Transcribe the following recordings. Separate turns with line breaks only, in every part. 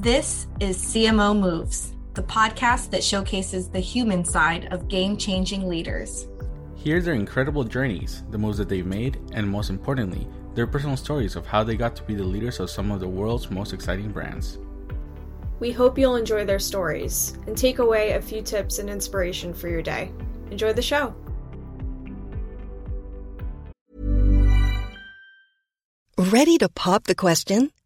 This is CMO Moves, the podcast that showcases the human side of game changing leaders.
Hear their incredible journeys, the moves that they've made, and most importantly, their personal stories of how they got to be the leaders of some of the world's most exciting brands.
We hope you'll enjoy their stories and take away a few tips and inspiration for your day. Enjoy the show.
Ready to pop the question?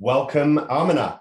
Welcome, Amina.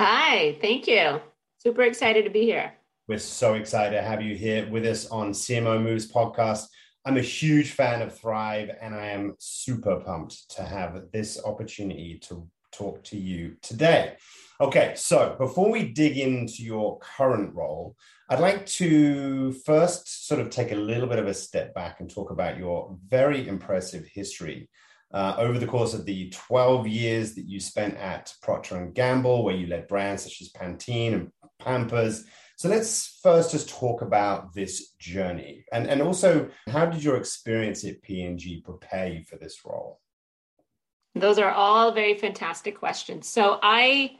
Hi, thank you. Super excited to be here.
We're so excited to have you here with us on CMO Moves podcast. I'm a huge fan of Thrive, and I am super pumped to have this opportunity to talk to you today. Okay, so before we dig into your current role, I'd like to first sort of take a little bit of a step back and talk about your very impressive history uh, over the course of the 12 years that you spent at Procter and Gamble, where you led brands such as Pantene and Pampers. So let's first just talk about this journey, and and also how did your experience at P&G prepare you for this role?
Those are all very fantastic questions. So I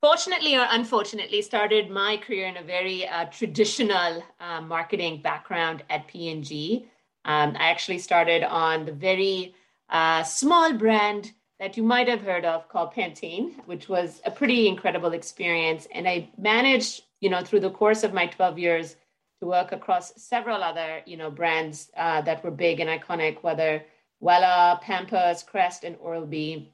fortunately or unfortunately started my career in a very uh, traditional uh, marketing background at P&G. Um, I actually started on the very a small brand that you might have heard of called Pantene, which was a pretty incredible experience. And I managed, you know, through the course of my 12 years to work across several other, you know, brands uh, that were big and iconic, whether Wella, Pampers, Crest, and Oral-B.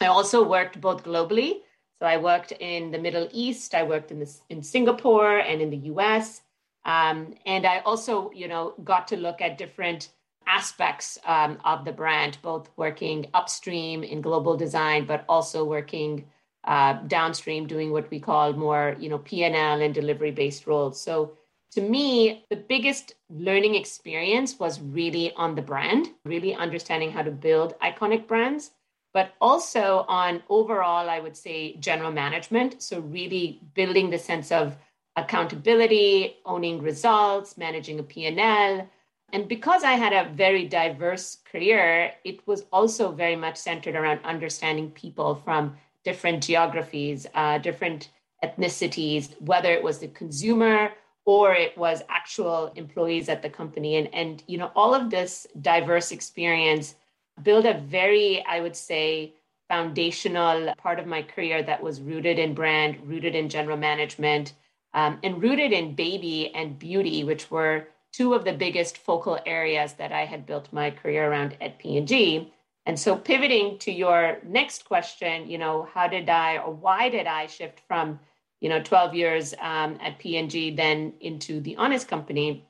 I also worked both globally. So I worked in the Middle East, I worked in, the, in Singapore and in the US. Um, and I also, you know, got to look at different aspects um, of the brand, both working upstream in global design, but also working uh, downstream, doing what we call more, you know, P&L and delivery based roles. So to me, the biggest learning experience was really on the brand, really understanding how to build iconic brands, but also on overall, I would say, general management. So really building the sense of accountability, owning results, managing a P&L, and because I had a very diverse career, it was also very much centered around understanding people from different geographies, uh, different ethnicities, whether it was the consumer or it was actual employees at the company. And, and you know, all of this diverse experience built a very, I would say, foundational part of my career that was rooted in brand, rooted in general management, um, and rooted in baby and beauty, which were two of the biggest focal areas that I had built my career around at P&G. And so pivoting to your next question, you know, how did I or why did I shift from, you know, 12 years um, at P&G then into the Honest Company?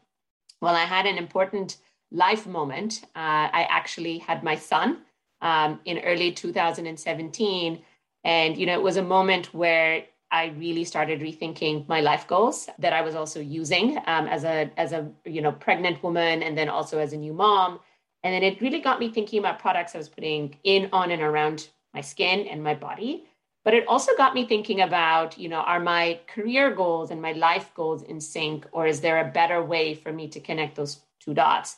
Well, I had an important life moment. Uh, I actually had my son um, in early 2017. And, you know, it was a moment where I really started rethinking my life goals that I was also using um, as a as a you know pregnant woman and then also as a new mom. And then it really got me thinking about products I was putting in, on, and around my skin and my body. But it also got me thinking about, you know, are my career goals and my life goals in sync, or is there a better way for me to connect those two dots?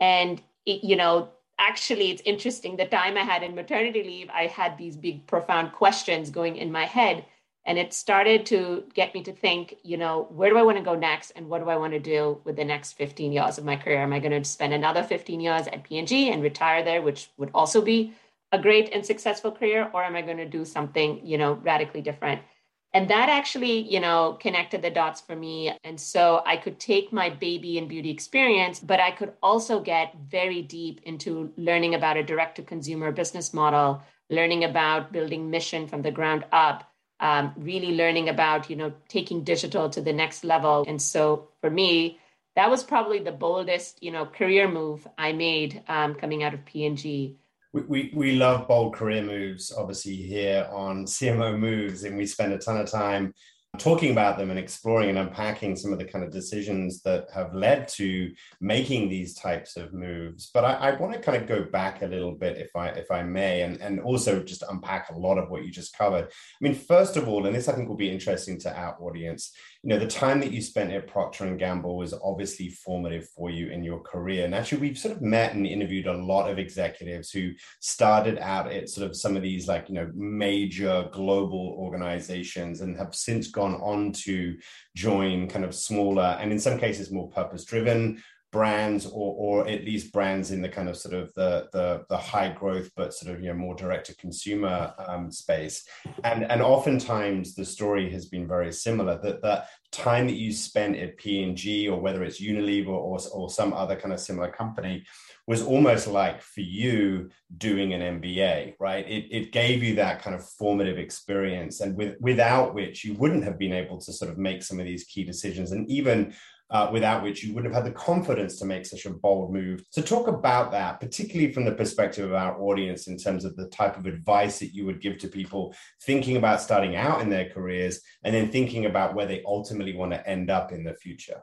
And it, you know, actually, it's interesting. The time I had in maternity leave, I had these big, profound questions going in my head and it started to get me to think you know where do i want to go next and what do i want to do with the next 15 years of my career? Am i going to spend another 15 years at p&g and retire there which would also be a great and successful career or am i going to do something you know radically different? And that actually you know connected the dots for me. And so i could take my baby and beauty experience but i could also get very deep into learning about a direct to consumer business model learning about building mission from the ground up um, really learning about you know taking digital to the next level. And so for me that was probably the boldest you know career move i made um, coming out of P&G
we, we, we love bold career moves obviously here on cmo moves and we spend a ton of time talking about them and exploring and unpacking some of the kind of decisions that have led to making these types of moves. But I, I, want to kind of go back a little bit, if I if I may, and, and also just unpack a lot of what you just covered. I mean, first of all, and this I think will be interesting to our audience, you know the time that you spent at procter and gamble was obviously formative for you in your career and actually we've sort of met and interviewed a lot of executives who started out at sort of some of these like you know major global organizations and have since gone on to join kind of smaller and in some cases more purpose driven brands or or at least brands in the kind of sort of the the, the high growth but sort of you know more direct to consumer um, space and and oftentimes the story has been very similar that the time that you spent at P&G or whether it's Unilever or, or some other kind of similar company was almost like for you doing an MBA, right? It, it gave you that kind of formative experience, and with, without which you wouldn't have been able to sort of make some of these key decisions. And even uh, without which you wouldn't have had the confidence to make such a bold move. So, talk about that, particularly from the perspective of our audience, in terms of the type of advice that you would give to people thinking about starting out in their careers and then thinking about where they ultimately want to end up in the future.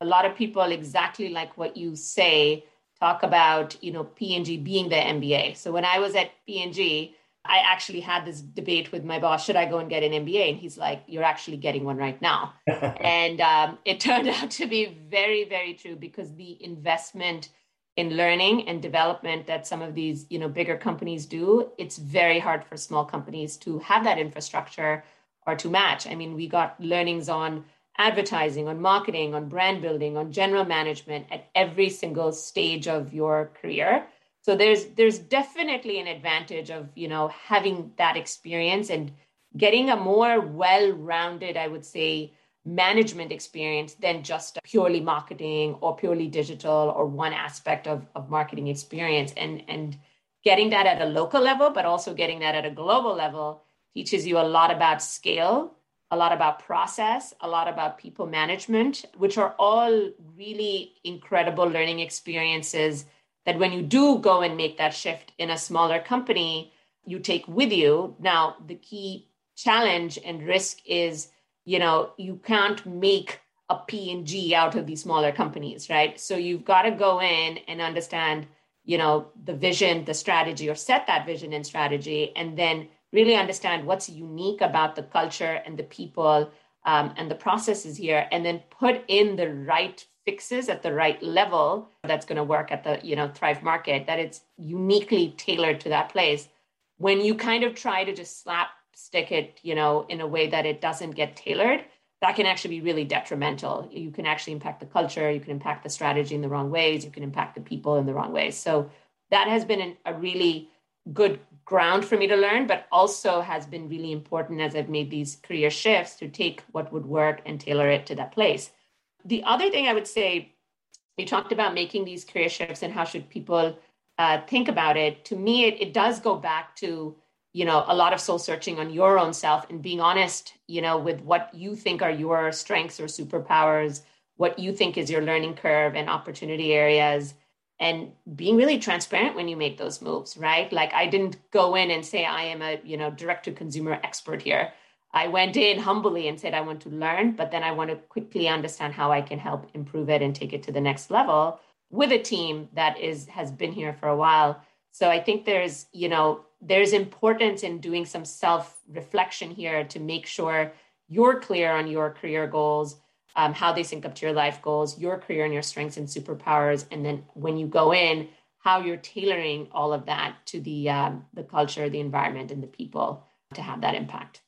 A lot of people, exactly like what you say, talk about you know P&G being the MBA. So when I was at P&G, I actually had this debate with my boss should I go and get an MBA? And he's like, You're actually getting one right now. and um, it turned out to be very, very true because the investment in learning and development that some of these you know bigger companies do it's very hard for small companies to have that infrastructure or to match i mean we got learnings on advertising on marketing on brand building on general management at every single stage of your career so there's there's definitely an advantage of you know having that experience and getting a more well-rounded i would say management experience than just purely marketing or purely digital or one aspect of, of marketing experience. And and getting that at a local level but also getting that at a global level teaches you a lot about scale a lot about process a lot about people management which are all really incredible learning experiences that when you do go and make that shift in a smaller company, you take with you. Now, the key challenge and risk is, you know, you can't make a P&G out of these smaller companies, right? So you've got to go in and understand, you know, the vision, the strategy, or set that vision and strategy, and then really understand what's unique about the culture and the people um, and the processes here, and then put in the right fixes at the right level that's going to work at the you know thrive market that it's uniquely tailored to that place when you kind of try to just slap stick it you know in a way that it doesn't get tailored that can actually be really detrimental. You can actually impact the culture you can impact the strategy in the wrong ways you can impact the people in the wrong ways. So that has been an, a really good ground for me to learn but also has been really important as i've made these career shifts to take what would work and tailor it to that place the other thing I would say, you talked about making these career shifts and how should people uh, think about it. To me, it, it does go back to you know a lot of soul searching on your own self and being honest you know with what you think are your strengths or superpowers what you think is your learning curve and opportunity areas and being really transparent when you make those moves right like i didn't go in and say i am a you know direct to consumer expert here i went in humbly and said i want to learn but then i want to quickly understand how i can help improve it and take it to the next level with a team that is has been here for a while so i think there's you know there's importance in doing some self reflection here to make sure you're clear on your career goals um, how they sync up to your life goals, your career and your strengths and superpowers, and then when you go in, how you're tailoring all of that to the um, the culture, the environment, and the people to have that impact.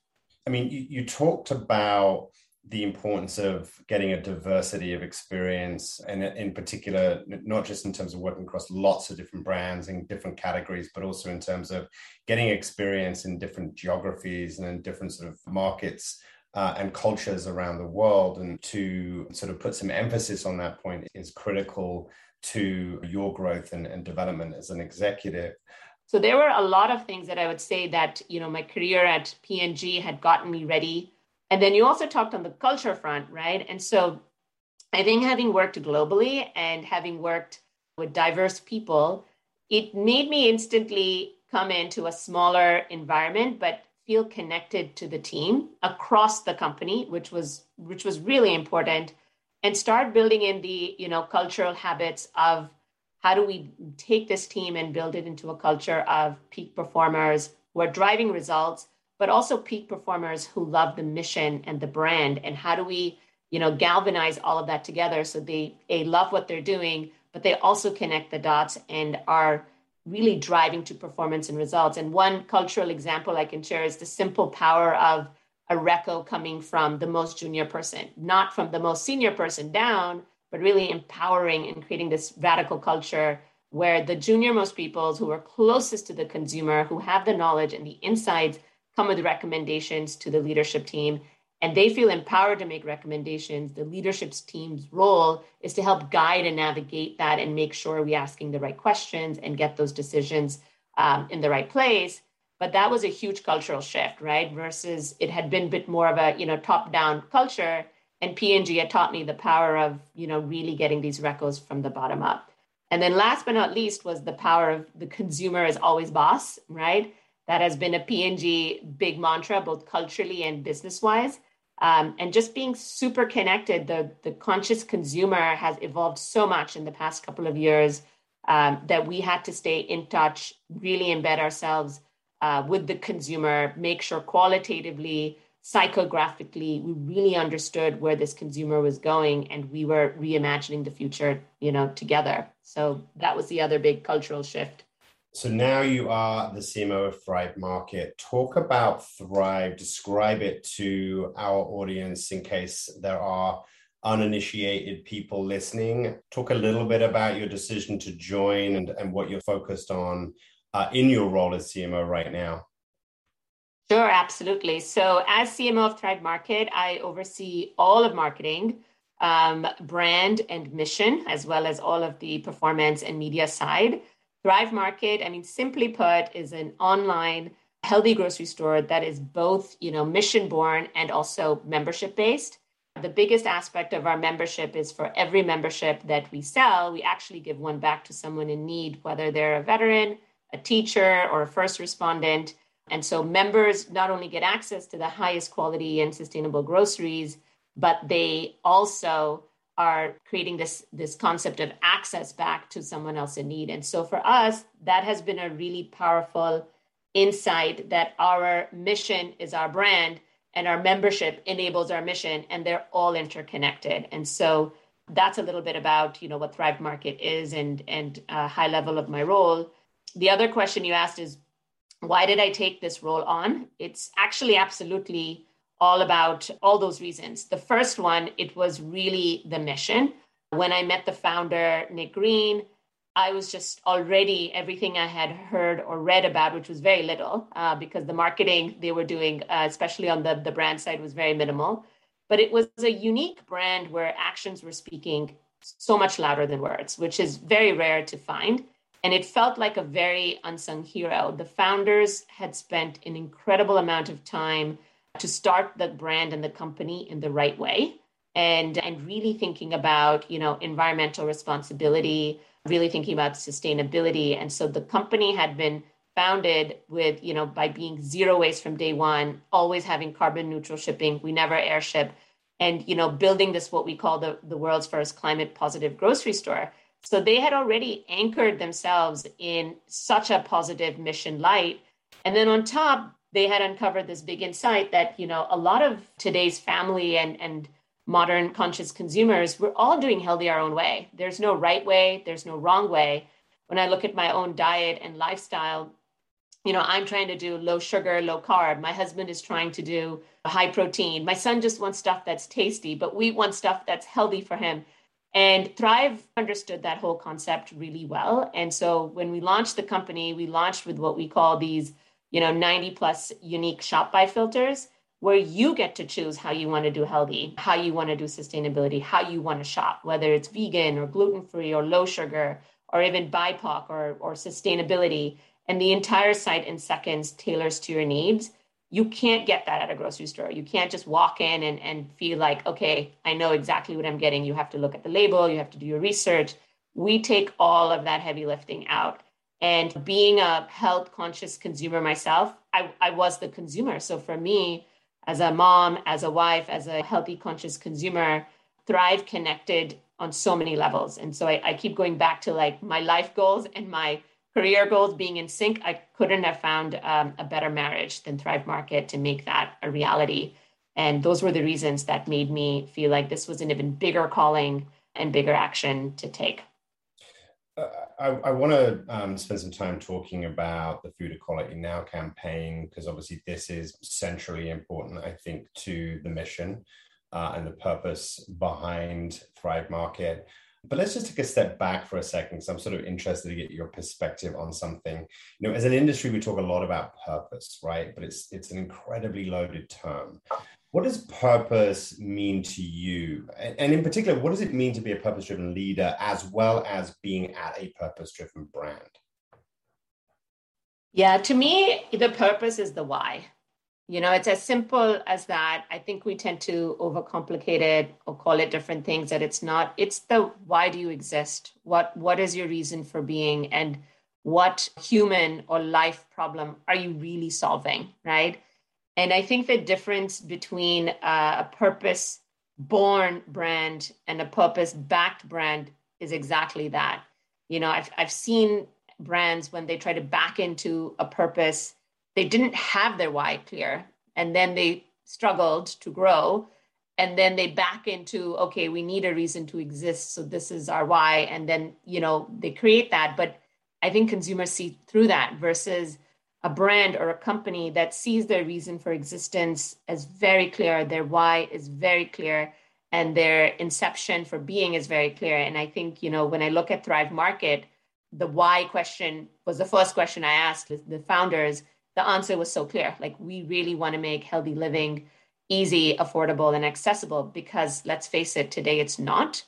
I mean, you, you talked about the importance of getting a diversity of experience, and in particular, not just in terms of working across lots of different brands and different categories, but also in terms of getting experience in different geographies and in different sort of markets uh, and cultures around the world. And to sort of put some emphasis on that point is critical to your growth and, and development as an executive.
So there were a lot of things that I would say that, you know, my career at P&G had gotten me ready. And then you also talked on the culture front, right? And so I think having worked globally and having worked with diverse people, it made me instantly come into a smaller environment, but feel connected to the team across the company which was which was really important and start building in the you know cultural habits of how do we take this team and build it into a culture of peak performers who are driving results but also peak performers who love the mission and the brand and how do we you know galvanize all of that together so they a love what they're doing but they also connect the dots and are really driving to performance and results. And one cultural example I can share is the simple power of a reco coming from the most junior person, not from the most senior person down, but really empowering and creating this radical culture where the junior most peoples who are closest to the consumer, who have the knowledge and the insights, come with recommendations to the leadership team and they feel empowered to make recommendations. The leadership team's role is to help guide and navigate that and make sure we're asking the right questions and get those decisions um, in the right place. But that was a huge cultural shift, right? Versus it had been a bit more of a you know top-down culture, and P&G had taught me the power of you know really getting these recos from the bottom up. And then last but not least was the power of the consumer is always boss, right? That has been a P&G big mantra, both culturally and business wise. Um, and just being super connected, the, the conscious consumer has evolved so much in the past couple of years um, that we had to stay in touch, really embed ourselves uh, with the consumer, make sure qualitatively, psychographically, we really understood where this consumer was going and we were reimagining the future, you know, together. So that was the other big cultural shift.
So now you are the CMO of Thrive Market. Talk about Thrive, describe it to our audience in case there are uninitiated people listening. Talk a little bit about your decision to join and, and what you're focused on uh, in your role as CMO right now.
Sure, absolutely. So, as CMO of Thrive Market, I oversee all of marketing, um, brand, and mission, as well as all of the performance and media side. Thrive Market, I mean, simply put, is an online healthy grocery store that is both, you know, mission born and also membership based. The biggest aspect of our membership is for every membership that we sell, we actually give one back to someone in need, whether they're a veteran, a teacher, or a first respondent. And so members not only get access to the highest quality and sustainable groceries, but they also are creating this this concept of access back to someone else in need. And so for us that has been a really powerful insight that our mission is our brand and our membership enables our mission and they're all interconnected. And so that's a little bit about you know what thrive market is and and a high level of my role. The other question you asked is why did i take this role on it's actually absolutely all about all those reasons. The first one, it was really the mission. When I met the founder, Nick Green, I was just already everything I had heard or read about, which was very little, uh, because the marketing they were doing, uh, especially on the, the brand side, was very minimal. but it was a unique brand where actions were speaking so much louder than words, which is very rare to find. And it felt like a very unsung hero. The founders had spent an incredible amount of time to start the brand and the company in the right way and and really thinking about you know environmental responsibility really thinking about sustainability and so the company had been founded with you know by being zero waste from day one always having carbon neutral shipping we never airship and you know building this what we call the, the world's first climate positive grocery store so they had already anchored themselves in such a positive mission light. And then on top they had uncovered this big insight that you know a lot of today's family and and modern conscious consumers we're all doing healthy our own way. There's no right way. There's no wrong way. When i look at my own diet and lifestyle you know i'm trying to do low sugar low carb. My husband is trying to do high protein. My son just wants stuff that's tasty but we want stuff that's healthy for him and thrive understood that whole concept really well. And so when we launched the company we launched with what we call these you know 90 plus unique shop by filters where you get to choose how you want to do healthy how you want to do sustainability how you want to shop whether it's vegan or gluten free or low sugar or even bipoc or, or sustainability. And the entire site in seconds tailors to your needs you can't get that at a grocery store. You can't just walk in and, and feel like okay i know exactly what i'm getting. You have to look at the label. You have to do your research. We take all of that heavy lifting out. And being a health conscious consumer myself, I, I was the consumer. So for me, as a mom, as a wife, as a healthy conscious consumer, Thrive connected on so many levels. And so I, I keep going back to like my life goals and my career goals being in sync. I couldn't have found um, a better marriage than Thrive Market to make that a reality. And those were the reasons that made me feel like this was an even bigger calling and bigger action to take.
I, I want to um, spend some time talking about the Food Equality Now campaign because obviously this is centrally important, I think, to the mission uh, and the purpose behind Thrive Market. But let's just take a step back for a second because I'm sort of interested to get your perspective on something. You know, as an industry, we talk a lot about purpose, right? But it's it's an incredibly loaded term. What does purpose mean to you? And, in particular, what does it mean to be a purpose driven leader as well as being at a purpose driven brand?
Yeah, to me, the purpose is the why. You know, it's as simple as that. I think we tend to overcomplicate it or call it different things that it's not. It's the why do you exist? What what is your reason for being and what human or life problem are you really solving, right? And I think the difference between a purpose born brand and a purpose backed brand is exactly that. You know, I've, I've seen brands when they try to back into a purpose, they didn't have their why clear. And then they struggled to grow. And then they back into, okay, we need a reason to exist. So this is our why. And then, you know, they create that. But I think consumers see through that versus a brand or a company that sees their reason for existence as very clear, their why is very clear, and their inception for being is very clear. And I think, you know, when I look at Thrive Market, the why question was the first question I asked the founders. The answer was so clear. Like, we really want to make healthy living easy, affordable, and accessible because let's face it, today it's not.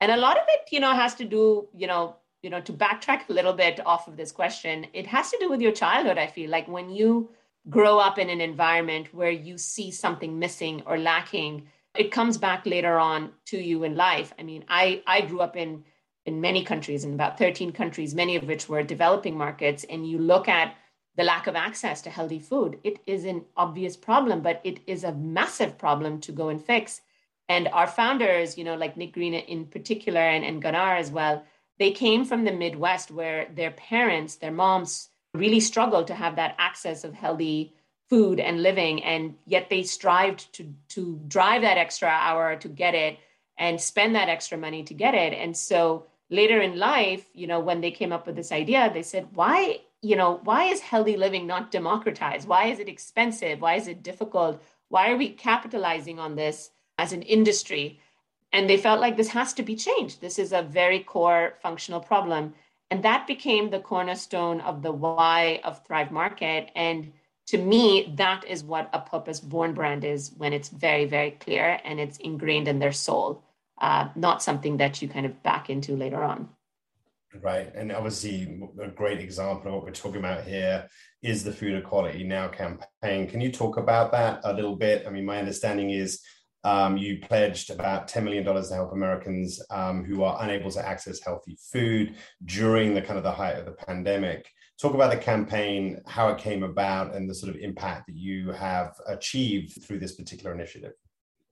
And a lot of it, you know, has to do, you know, you know, to backtrack a little bit off of this question, it has to do with your childhood. I feel like when you grow up in an environment where you see something missing or lacking, it comes back later on to you in life. I mean, I, I grew up in in many countries, in about 13 countries, many of which were developing markets, and you look at the lack of access to healthy food, it is an obvious problem, but it is a massive problem to go and fix. And our founders, you know, like Nick Green in particular and, and Gunnar as well, they came from the Midwest where their parents, their moms, really struggled to have that access of healthy food and living. And yet they strived to, to drive that extra hour to get it and spend that extra money to get it. And so later in life, you know, when they came up with this idea, they said, why, you know, why is healthy living not democratized? Why is it expensive? Why is it difficult? Why are we capitalizing on this as an industry? And they felt like this has to be changed. This is a very core functional problem. And that became the cornerstone of the why of Thrive Market. And to me, that is what a purpose born brand is when it's very, very clear and it's ingrained in their soul, uh, not something that you kind of back into later on.
Right. And obviously, a great example of what we're talking about here is the Food Equality Now campaign. Can you talk about that a little bit? I mean, my understanding is um, you pledged about $10 million to help Americans um, who are unable to access healthy food during the kind of the height of the pandemic. Talk about the campaign, how it came about, and the sort of impact that you have achieved through this particular initiative.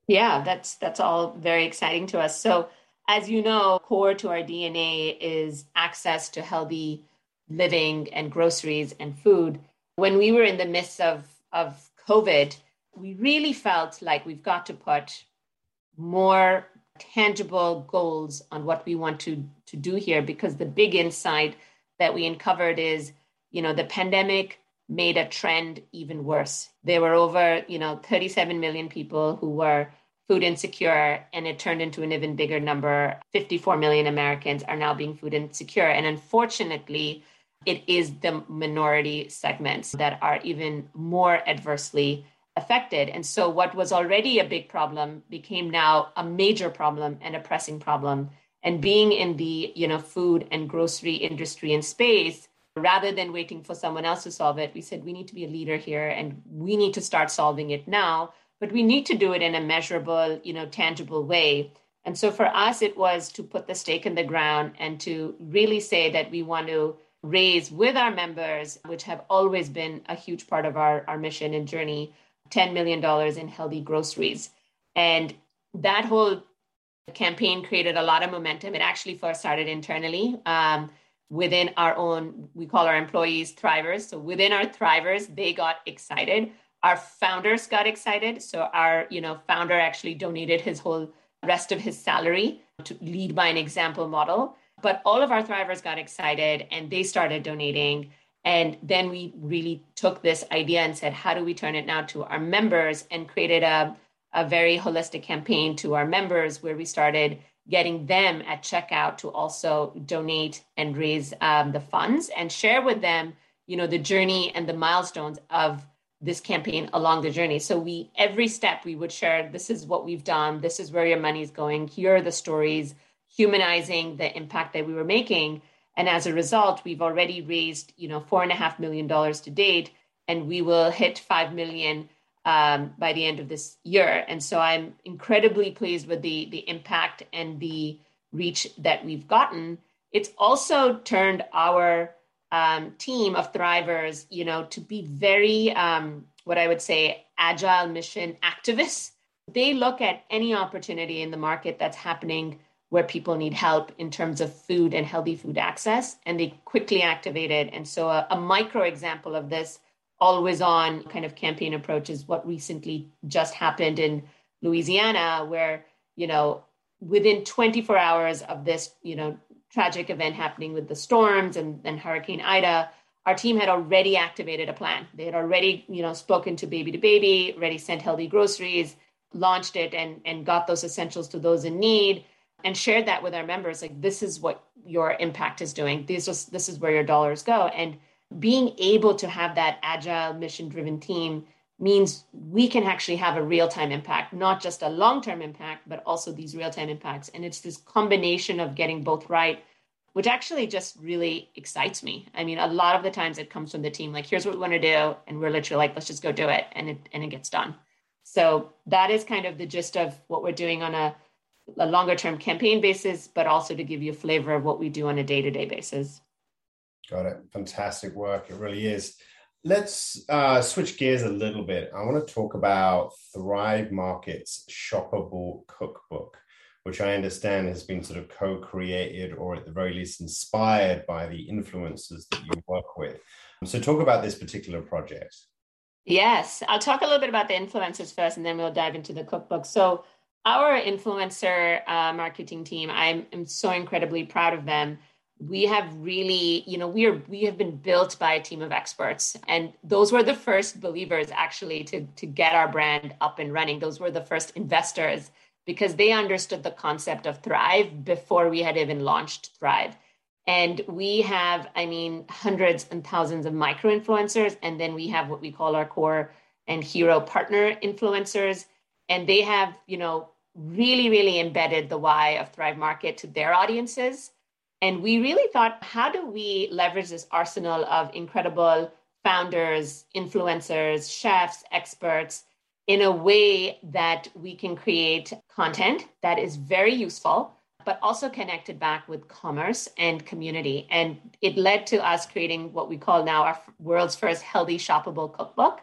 Yeah, that's that's all very exciting to us. So, as you know, core to our DNA is access to healthy living and groceries and food. When we were in the midst of of COVID, we really felt like we've got to put more tangible goals on what we want to to do here because the big insight that we uncovered is you know the pandemic made a trend even worse there were over you know 37 million people who were food insecure and it turned into an even bigger number 54 million americans are now being food insecure and unfortunately it is the minority segments that are even more adversely affected. And so what was already a big problem became now a major problem and a pressing problem. And being in the, you know, food and grocery industry and space, rather than waiting for someone else to solve it, we said we need to be a leader here and we need to start solving it now, but we need to do it in a measurable, you know, tangible way. And so for us, it was to put the stake in the ground and to really say that we want to raise with our members, which have always been a huge part of our, our mission and journey, $10 million in healthy groceries. And that whole campaign created a lot of momentum. It actually first started internally um, within our own, we call our employees thrivers. So within our thrivers, they got excited. Our founders got excited. So our, you know, founder actually donated his whole rest of his salary to lead by an example model. But all of our thrivers got excited and they started donating. And then we really took this idea and said, how do we turn it now to our members and created a, a very holistic campaign to our members where we started getting them at checkout to also donate and raise um, the funds and share with them, you know, the journey and the milestones of this campaign along the journey. So we every step we would share, this is what we've done, this is where your money's going, here are the stories, humanizing the impact that we were making and as a result, we've already raised, you know, four and a half million dollars to date, and we will hit five million um, by the end of this year. And so I'm incredibly pleased with the the impact and the reach that we've gotten. It's also turned our um, team of thrivers, you know, to be very um, what I would say agile mission activists. They look at any opportunity in the market that's happening where people need help in terms of food and healthy food access, and they quickly activate it. And so, a, a micro example of this always on kind of campaign approach is what recently just happened in Louisiana, where, you know, within 24 hours of this, you know, tragic event happening with the storms and, and Hurricane Ida, our team had already activated a plan. They had already, you know, spoken to baby to baby, already sent healthy groceries, launched it and, and got those essentials to those in need and shared that with our members like this is what your impact is doing this is this is where your dollars go and being able to have that agile mission driven team means we can actually have a real time impact not just a long term impact but also these real time impacts and it's this combination of getting both right which actually just really excites me i mean a lot of the times it comes from the team like here's what we want to do and we're literally like let's just go do it and it and it gets done so that is kind of the gist of what we're doing on a a longer term campaign basis, but also to give you a flavor of what we do on a day to day basis.
Got it. Fantastic work. It really is. Let's uh, switch gears a little bit. I want to talk about Thrive Market's shoppable cookbook, which I understand has been sort of co created or at the very least inspired by the influencers that you work with. So, talk about this particular project.
Yes, I'll talk a little bit about the influencers first and then we'll dive into the cookbook. So, our influencer uh, marketing team, I'm, I'm so incredibly proud of them. We have really, you know, we are we have been built by a team of experts, and those were the first believers actually to to get our brand up and running. Those were the first investors because they understood the concept of Thrive before we had even launched Thrive. And we have, I mean, hundreds and thousands of micro influencers. And then we have what we call our core and hero partner influencers. And they have, you know, really, really embedded the why of Thrive Market to their audiences. And we really thought, how do we leverage this arsenal of incredible founders, influencers, chefs, experts in a way that we can create content that is very useful, but also connected back with commerce and community. And it led to us creating what we call now our world's first healthy shoppable cookbook.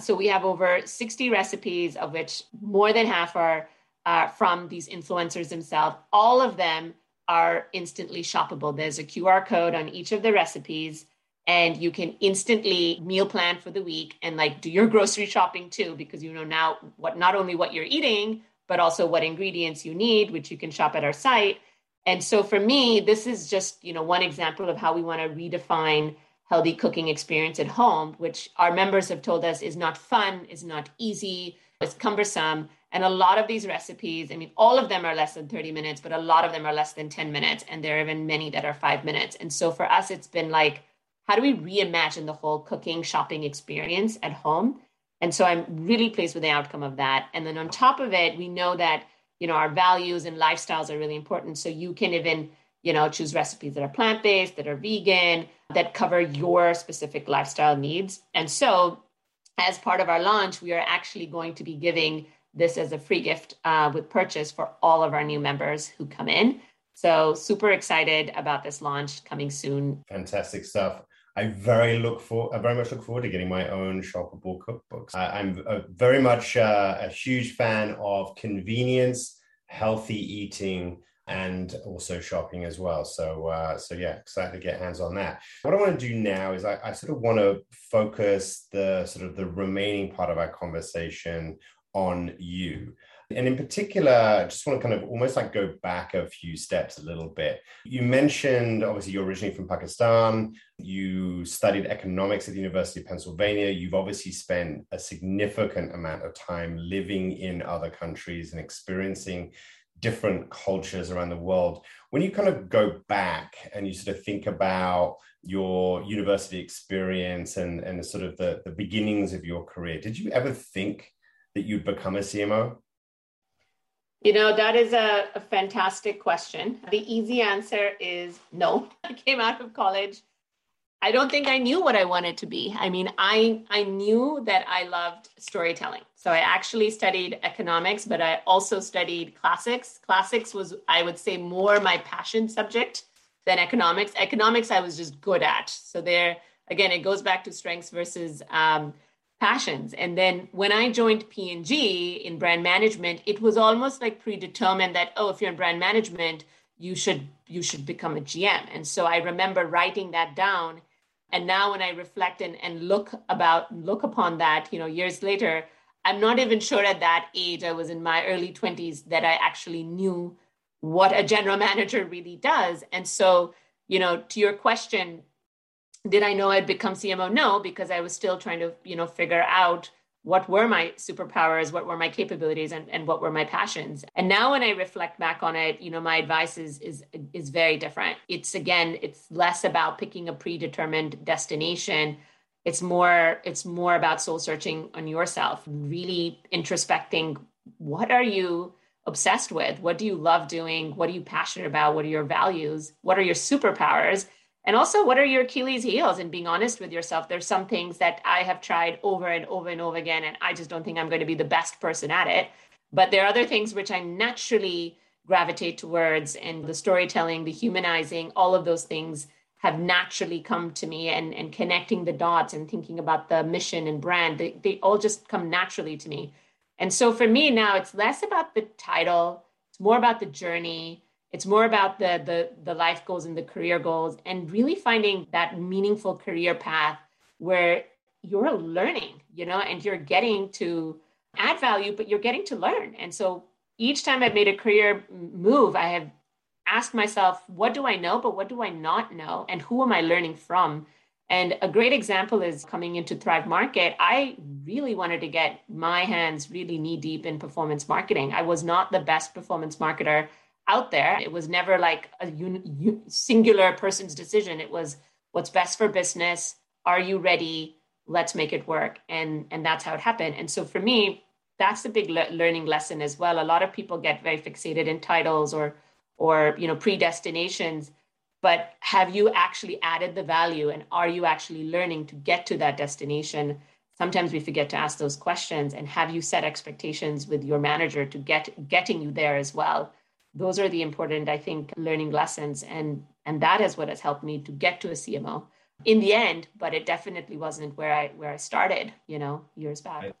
So we have over 60 recipes, of which more than half are uh, from these influencers themselves. All of them are instantly shoppable. There's a QR code on each of the recipes, and you can instantly meal plan for the week and like do your grocery shopping too, because you know now what not only what you're eating, but also what ingredients you need, which you can shop at our site. And so for me, this is just you know one example of how we want to redefine healthy cooking experience at home, which our members have told us is not fun, is not easy, it's cumbersome. And a lot of these recipes, I mean, all of them are less than 30 minutes, but a lot of them are less than 10 minutes. And there are even many that are five minutes. And so for us, it's been like, how do we reimagine the whole cooking, shopping experience at home? And so I'm really pleased with the outcome of that. And then on top of it, we know that, you know, our values and lifestyles are really important. So you can even, you know, choose recipes that are plant-based, that are vegan, that cover your specific lifestyle needs. And so as part of our launch, we are actually going to be giving this as a free gift uh, with purchase for all of our new members who come in. So super excited about this launch coming soon.
Fantastic stuff. I very look for I very much look forward to getting my own shoppable cookbooks. I, am very much uh, a huge fan of convenience, healthy eating, and also shopping as well. So uh, so yeah, excited to get hands on that. What I want to do now is I, I sort of want to focus the sort of the remaining part of our conversation on you. And in particular, I just want to kind of almost like go back a few steps a little bit. You mentioned, obviously, you're originally from Pakistan. You studied economics at the University of Pennsylvania. You've obviously spent a significant amount of time living in other countries and experiencing different cultures around the world. When you kind of go back and you sort of think about your university experience and, and sort of the, the beginnings of your career, did you ever think that you'd become a CMO?
You know, that is a, a, fantastic question. The easy answer is no. I came out of college. I don't think I knew what I wanted to be. I mean, I I knew that I loved storytelling. So I actually studied economics, but I also studied classics. Classics was I would say more my passion subject than economics. Economics I was just good at. So there again, it goes back to strengths versus um, passions. And then when I joined P&G in brand management, it was almost like predetermined that oh, if you're in brand management, you should you should become a GM. And so I remember writing that down. And now when I reflect and, and look about look upon that, you know, years later, I'm not even sure at that age, I was in my early 20s, that I actually knew what a general manager really does. And so, you know, to your question, did I know I'd become CMO? No, because I was still trying to, you know, figure out what were my superpowers, what were my capabilities, and, and what were my passions. And now when I reflect back on it, you know, my advice is is is very different. It's again, it's less about picking a predetermined destination. It's more, it's more about soul searching on yourself, really introspecting what are you obsessed with? What do you love doing? What are you passionate about? What are your values? What are your superpowers? And also, what are your Achilles' heels? And being honest with yourself, there's some things that I have tried over and over and over again, and I just don't think I'm going to be the best person at it. But there are other things which I naturally gravitate towards, and the storytelling, the humanizing, all of those things have naturally come to me, and, and connecting the dots and thinking about the mission and brand, they, they all just come naturally to me. And so for me now, it's less about the title, it's more about the journey it's more about the the the life goals and the career goals and really finding that meaningful career path where you're learning you know and you're getting to add value but you're getting to learn. And so each time i've made a career move i have asked myself what do i know but what do i not know? And who am i learning from? And a great example is coming into thrive market. I really wanted to get my hands really knee deep in performance marketing. I was not the best performance marketer out there. It was never like a un- singular person's decision. It was what's best for business. Are you ready? Let's make it work. And and that's how it happened. And so for me, that's the big le- learning lesson as well. A lot of people get very fixated in titles or or you know predestinations, but have you actually added the value and are you actually learning to get to that destination? Sometimes we forget to ask those questions and have you set expectations with your manager to get getting you there as well those are the important i think learning lessons and and that is what has helped me to get to a cmo in the end but it definitely wasn't where i where i started you know years back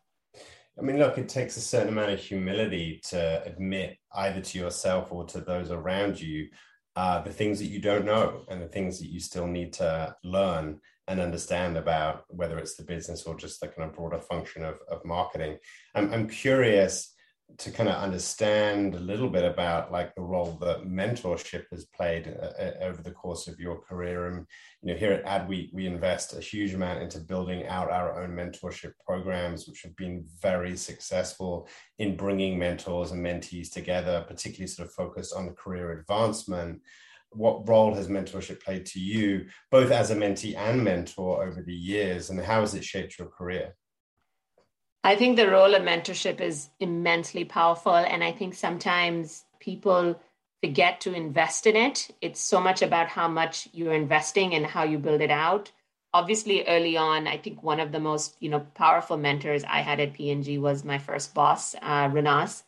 I mean, look, it takes a certain amount of humility to admit either to yourself or to those around you uh, the things that you don't know and the things that you still need to learn and understand about whether it's the business or just the kind of broader function of, of marketing. I'm, I'm curious to kind of understand a little bit about like the role that mentorship has played uh, uh, over the course of your career. And you know here at adweek we invest a huge amount into building out our own mentorship programs which have been very successful in bringing mentors and mentees together particularly sort of focused on career advancement. What role has mentorship played to you both as a mentee and mentor over the years and how has it shaped your career
I think the role of mentorship is immensely powerful. And I think sometimes people forget to invest in it. It's so much about how much you're investing and how you build it out. Obviously, early on, I think one of the most you know powerful mentors I had at P&G was my first boss, uh, Renas,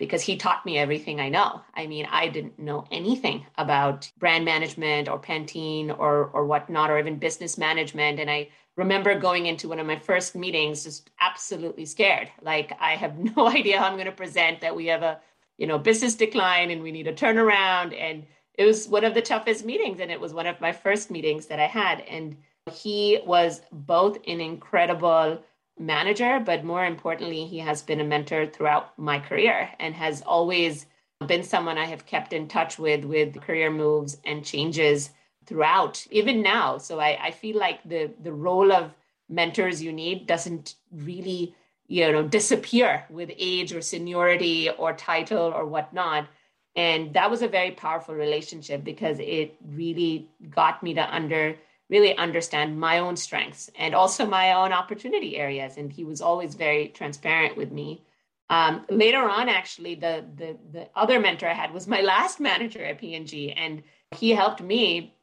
because he taught me everything I know. I mean, I didn't know anything about brand management or Pantene or or whatnot, or even business management, and I remember going into one of my first meetings just absolutely scared. Like I have no idea how I'm going to present that we have a, you know, business decline and we need a turnaround. And it was one of the toughest meetings. And it was one of my first meetings that I had. And he was both an incredible manager, but more importantly, he has been a mentor throughout my career and has always been someone I have kept in touch with with career moves and changes throughout, even now. So I, I feel like the the role of mentors you need doesn't really you know disappear with age or seniority or title or whatnot and that was a very powerful relationship because it really got me to under really understand my own strengths and also my own opportunity areas and he was always very transparent with me um, later on actually the, the the other mentor i had was my last manager at P&G and he helped me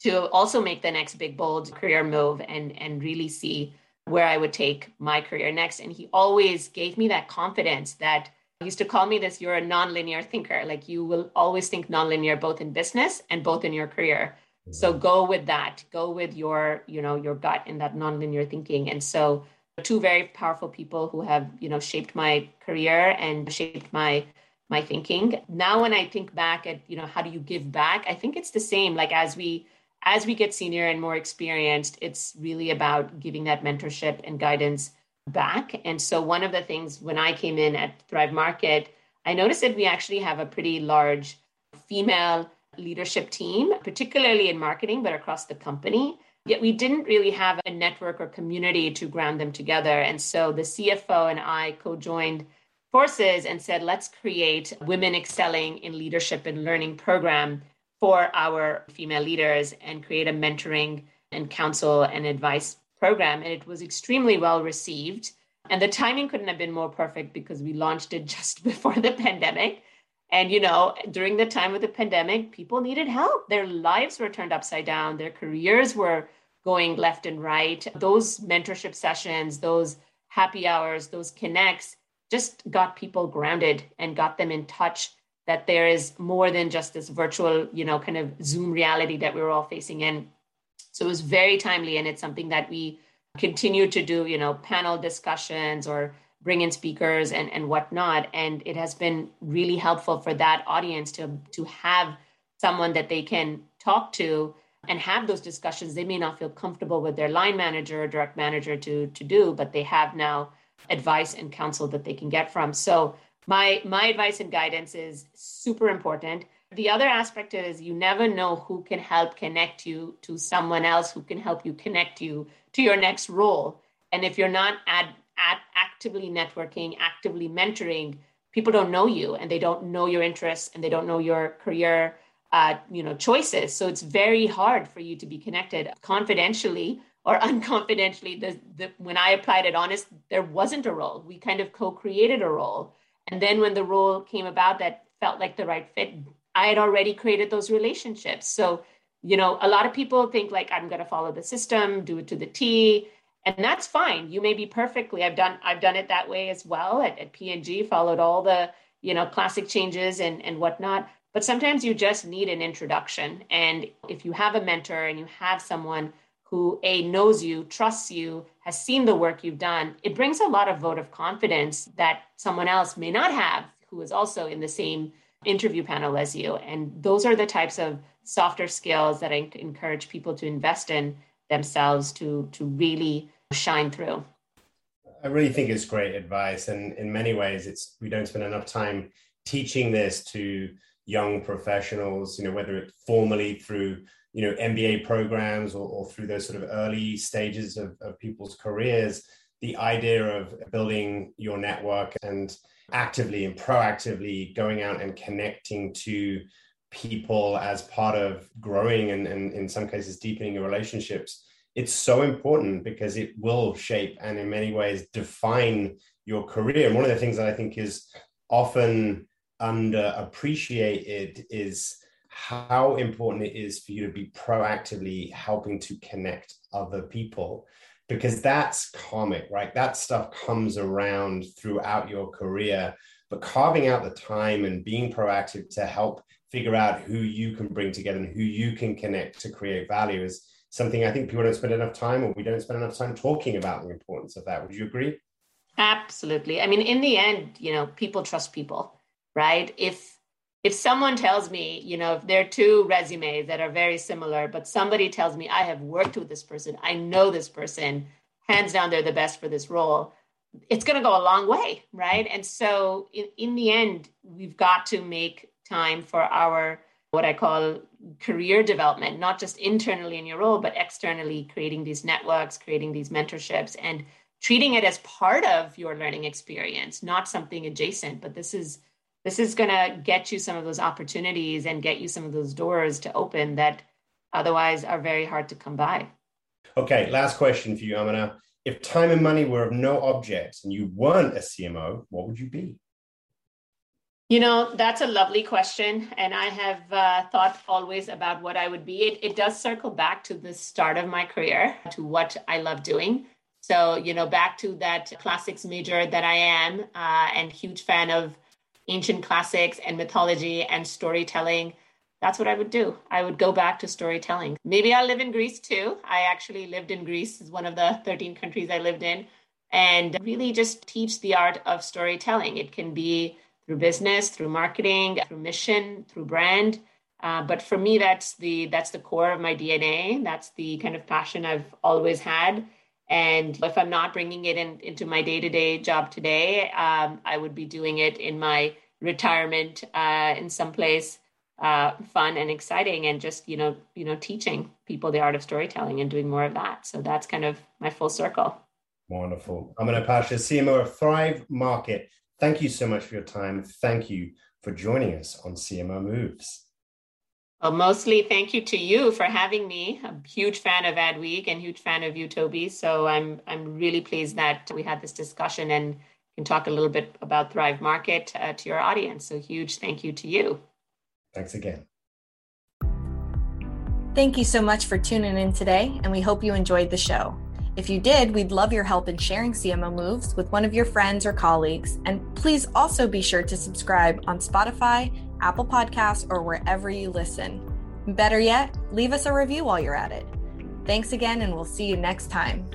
to also make the next big bold career move and and really see where I would take my career next. And he always gave me that confidence that he used to call me this you're a nonlinear thinker. Like you will always think nonlinear both in business and both in your career. So go with that. Go with your, you know, your gut in that nonlinear thinking. And so two very powerful people who have, you know, shaped my career and shaped my my thinking. Now when I think back at, you know, how do you give back? I think it's the same. Like as we as we get senior and more experienced, it's really about giving that mentorship and guidance back. And so, one of the things when I came in at Thrive Market, I noticed that we actually have a pretty large female leadership team, particularly in marketing, but across the company. Yet we didn't really have a network or community to ground them together. And so the CFO and I co joined forces and said, let's create Women Excelling in Leadership and Learning program for our female leaders and create a mentoring and counsel and advice program. And it was extremely well received. And the timing couldn't have been more perfect because we launched it just before the pandemic. And, you know, during the time of the pandemic, people needed help. Their lives were turned upside down, their careers were going left and right. Those mentorship sessions, those happy hours, those connects just got people grounded and got them in touch that there is more than just this virtual, you know, kind of Zoom reality that we are all facing in. So it was very timely, and it's something that we continue to do, you know, panel discussions or bring in speakers and, and whatnot. And it has been really helpful for that audience to to have someone that they can talk to and have those discussions. They may not feel comfortable with their line manager or direct manager to to do, but they have now advice and counsel that they can get from. So my my advice and guidance is super important the other aspect is you never know who can help connect you to someone else who can help you connect you to your next role and if you're not at, at actively networking actively mentoring people don't know you and they don't know your interests and they don't know your career uh, you know choices. So it's very hard for you to be connected confidentially or unconfidentially. The, the, when i applied at honest there wasn't a role. We kind of co-created a role. And then when the role came about that felt like the right fit i had already created those relationships. So you know a lot of people think like i'm going to follow the system do it to the t and that's fine. You may be perfectly i've done i've done it that way as well at, at P&G followed all the you know classic changes and and whatnot. But sometimes you just need an introduction. And if you have a mentor and you have someone who a knows you trusts you has seen the work you've done it brings a lot of vote of confidence that someone else may not have who is also in the same interview panel as you. And those are the types of softer skills that i encourage people to invest in themselves to to really shine through.
I really think it's great advice, and in many ways, it's we don't spend enough time teaching this to young professionals. You know, whether it's formally through you know MBA programs or, or through those sort of early stages of, of people's careers. The idea of building your network and actively and proactively going out and connecting to people as part of growing and, and in some cases deepening your relationships it's so important because it will shape and in many ways define your career. And one of the things that i think is often underappreciated is how important it is for you to be proactively helping to connect other people because that's karmic right? That stuff comes around throughout your career but carving out the time and being proactive to help figure out who you can bring together and who you can connect to create value is something I think people don't spend enough time or we don't spend enough time talking about the importance of that. Would you agree?
Absolutely. I mean, in the end, you know, people trust people, right? If if someone tells me, you know, if there are two resumes that are very similar, but somebody tells me I have worked with this person, I know this person, hands down, they're the best for this role, it's going to go a long way, right? And so, in, in the end, we've got to make time for our what I call career development, not just internally in your role, but externally creating these networks, creating these mentorships, and treating it as part of your learning experience, not something adjacent. But this is this is going to get you some of those opportunities and get you some of those doors to open that otherwise are very hard to come by.
Okay, last question for you, Amina. If time and money were of no object and you weren't a CMO, what would you be?
You know, that's a lovely question. And I have uh, thought always about what I would be. It, it does circle back to the start of my career, to what I love doing. So, you know, back to that classics major that I am, uh, and huge fan of ancient classics and mythology and storytelling. That's what I would do. I would go back to storytelling. Maybe I'll live in Greece too. I actually lived in Greece, is one of the 13 countries I lived in, and really just teach the art of storytelling. It can be through business, through marketing, through mission, through brand. Uh, but for me, that's the that's the core of my DNA. That's the kind of passion I've always had. And if I'm not bringing it in, into my day to day job today, um, I would be doing it in my retirement uh, in some place uh, fun and exciting, and just you know you know teaching people the art of storytelling and doing more of that. So that's kind of my full circle.
Wonderful. I'm going to pass you CMO of Thrive Market. Thank you so much for your time. Thank you for joining us on CMO Moves.
Well, mostly thank you to you for having me. I'm a huge fan of Adweek and huge fan of you, Toby. So I'm I'm really pleased that we had this discussion and can talk a little bit about Thrive Market uh, to your audience. So huge thank you to you.
Thanks again.
Thank you so much for tuning in today, and we hope you enjoyed the show. If you did, we'd love your help in sharing CMO moves with one of your friends or colleagues. And please also be sure to subscribe on Spotify, Apple Podcasts, or wherever you listen. Better yet, leave us a review while you're at it. Thanks again, and we'll see you next time.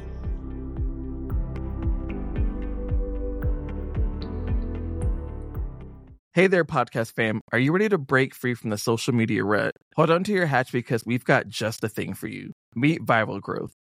Hey there, podcast fam. Are you ready to break free from the social media rut? Hold on to your hatch because we've got just the thing for you. Meet Viral Growth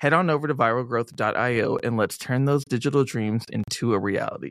Head on over to viralgrowth.io and let's turn those digital dreams into a reality.